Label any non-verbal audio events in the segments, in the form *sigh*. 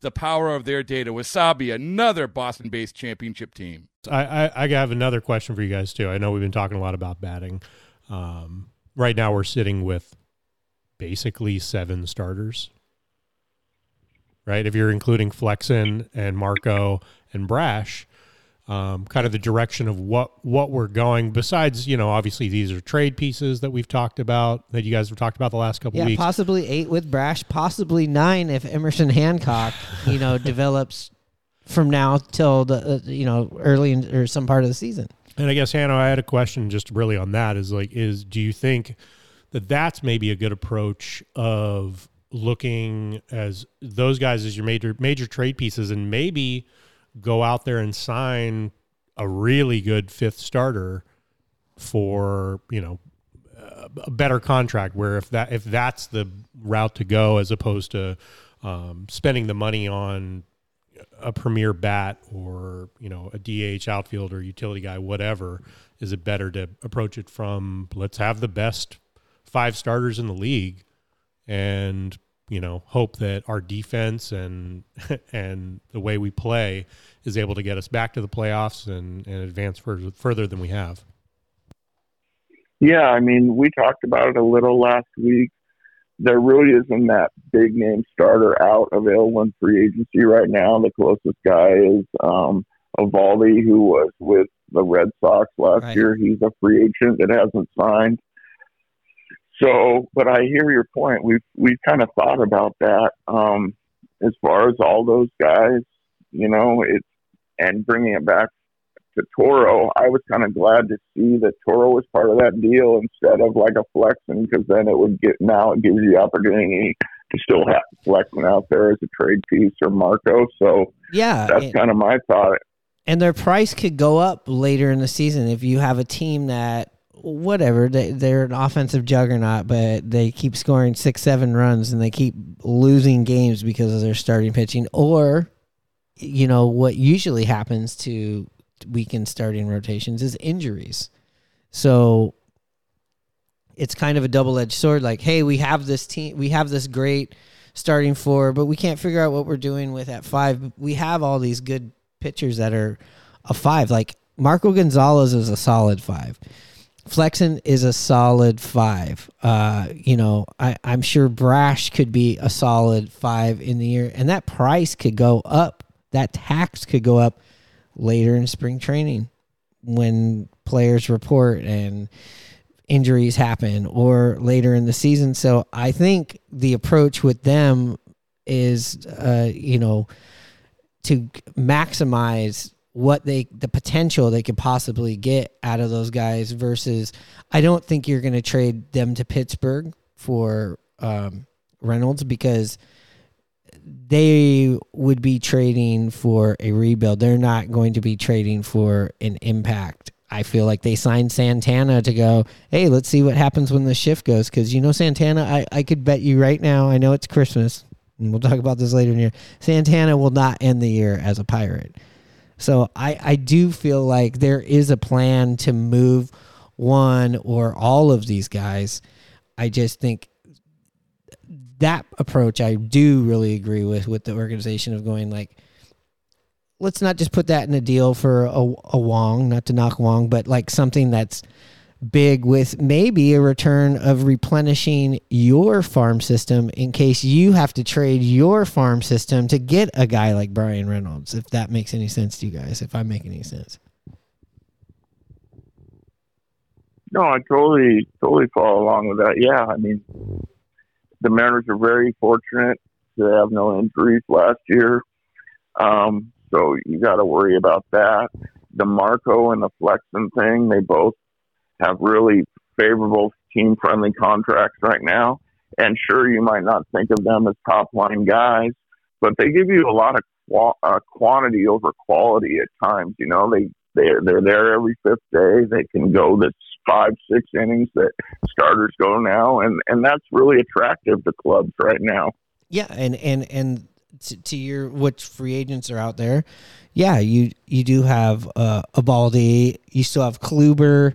the power of their data. Wasabi, another Boston based championship team. I, I, I have another question for you guys, too. I know we've been talking a lot about batting. Um, right now, we're sitting with basically seven starters, right? If you're including Flexen and Marco and Brash, um, kind of the direction of what what we're going. Besides, you know, obviously these are trade pieces that we've talked about that you guys have talked about the last couple yeah, weeks. possibly eight with Brash, possibly nine if Emerson Hancock, you know, *laughs* develops from now till the uh, you know early in, or some part of the season. And I guess Hannah, I had a question just really on that. Is like, is do you think that that's maybe a good approach of looking as those guys as your major major trade pieces, and maybe go out there and sign a really good fifth starter for you know a better contract where if that if that's the route to go as opposed to um, spending the money on a premier bat or you know a DH outfielder utility guy whatever is it better to approach it from let's have the best five starters in the league and you know hope that our defense and *laughs* and the way we play is able to get us back to the playoffs and, and advance further further than we have. Yeah, I mean, we talked about it a little last week. There really isn't that big name starter out available in free agency right now. The closest guy is um, Eovaldi, who was with the Red Sox last Right. year. He's a free agent that hasn't signed. So, but I hear your point. We've we've kind of thought about that um, as far as all those guys. You know, it's and bringing it back to Toro. I was kind of glad to see that Toro was part of that deal instead of like a Flexen, because then it would get now it gives you the opportunity to still have Flexen out there as a trade piece or Marco. So Yeah, that's and, kind of my thought. and their price could go up later in the season if you have a team that whatever they, they're an offensive juggernaut, but they keep scoring six, seven runs and they keep losing games because of their starting pitching, or you know what usually happens to weekend starting rotations is injuries. So it's kind of a double-edged sword like hey we have this team we have this great starting four but we can't figure out what we're doing with at five. We have all these good pitchers that are a five. Like marco gonzalez is a solid five flexen is a solid five uh you know I, i'm sure brash could be a solid five in the year and that price could go up that tax could go up later in spring training when players report and injuries happen or later in the season. So I think the approach with them is, uh, you know, to maximize what they the potential they could possibly get out of those guys versus I don't think you're going to trade them to Pittsburgh for um, Reynolds because they would be trading for a rebuild. They're not going to be trading for an impact I feel like they signed Santana to go, hey, let's see what happens when the shift goes. Because, you know, Santana, I, I could bet you right now, I know it's Christmas, and we'll talk about this later in the year. Santana will not end the year as a pirate. So I, I do feel like there is a plan to move one or all of these guys. I just think that approach I do really agree with with the organization of going like let's not just put that in a deal for a, a Wong, not to knock Wong, but like something that's big with maybe a return of replenishing your farm system in case you have to trade your farm system to get a guy like Bryan Reynolds, if that makes any sense to you guys, if I make any sense. No, I totally, totally follow along with that. Yeah, I mean, the Mariners are very fortunate to have no injuries last year. Um, so you got to worry about that. The Marco and the Flexen thing, they both have really favorable team friendly contracts right now. And sure, you might not think of them as top line guys, but they give you a lot of qual- uh, quantity over quality at times. You know, they they're they're there every fifth day. They can go the five six innings that starters go now, and and that's really attractive to clubs right now. Yeah, and and and to, to your which free agents are out there, yeah, you you do have uh, Eovaldi, you still have Kluber.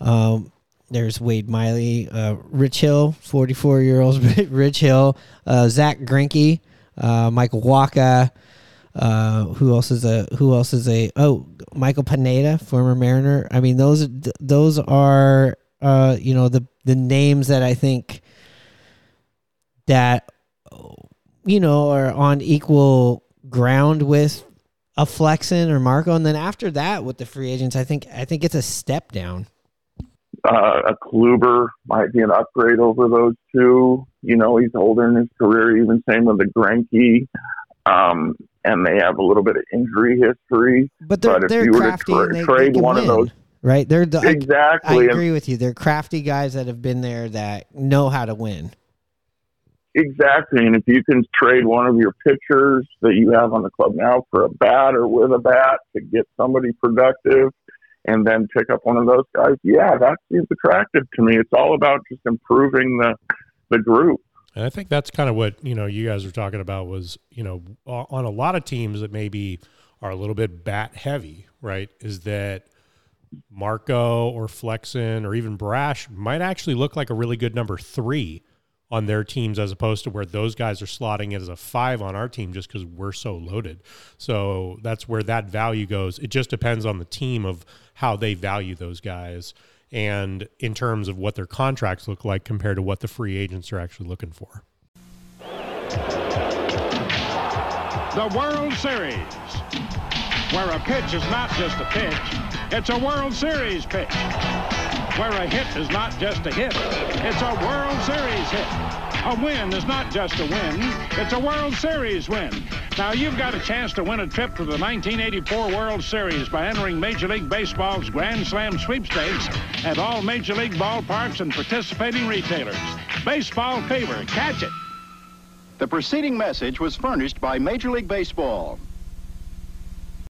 Um, there's Wade Miley, uh, Rich Hill, 44 year old *laughs* Rich Hill, uh, Zack Greinke, uh, Michael Wacha. Uh, who else is a who else is a oh Michael Pineda, former Mariner. I mean those those are uh, you know the the names that I think that you know are on equal ground with a Flexen or Marco, and then after that with the free agents, I think I think it's a step down. Uh, a Kluber might be an upgrade over those two. You know, he's older in his career. Even same with the Greinke. Um, and they have a little bit of injury history. But they're, but if they're you were crafty to tra- they, trade they one win, of those, right? They're the, I- exactly, I, and- agree with you. They're crafty guys that have been there that know how to win. exactly. And if you can trade one of your pitchers that you have on the club now for a bat or with a bat to get somebody productive, and then pick up one of those guys, yeah, that seems attractive to me. It's all about just improving the the group. And I think that's kind of what, you know, you guys were talking about was, you know, on a lot of teams that maybe are a little bit bat heavy, right? Is that Marco or Flexen or even Brash might actually look like a really good number three on their teams as opposed to where those guys are slotting as a five on our team just because we're so loaded. So that's where that value goes. It just depends on the team of how they value those guys and in terms of what their contracts look like compared to what the free agents are actually looking for. The World Series, where a pitch is not just a pitch, it's a World Series pitch. Where a hit is not just a hit, it's a World Series hit. A win is not just a win, it's a World Series win. Now you've got a chance to win a trip to the 1984 World Series by entering Major League Baseball's Grand Slam sweepstakes at all Major League ballparks and participating retailers. Baseball fever, catch it. The preceding message was furnished by Major League Baseball.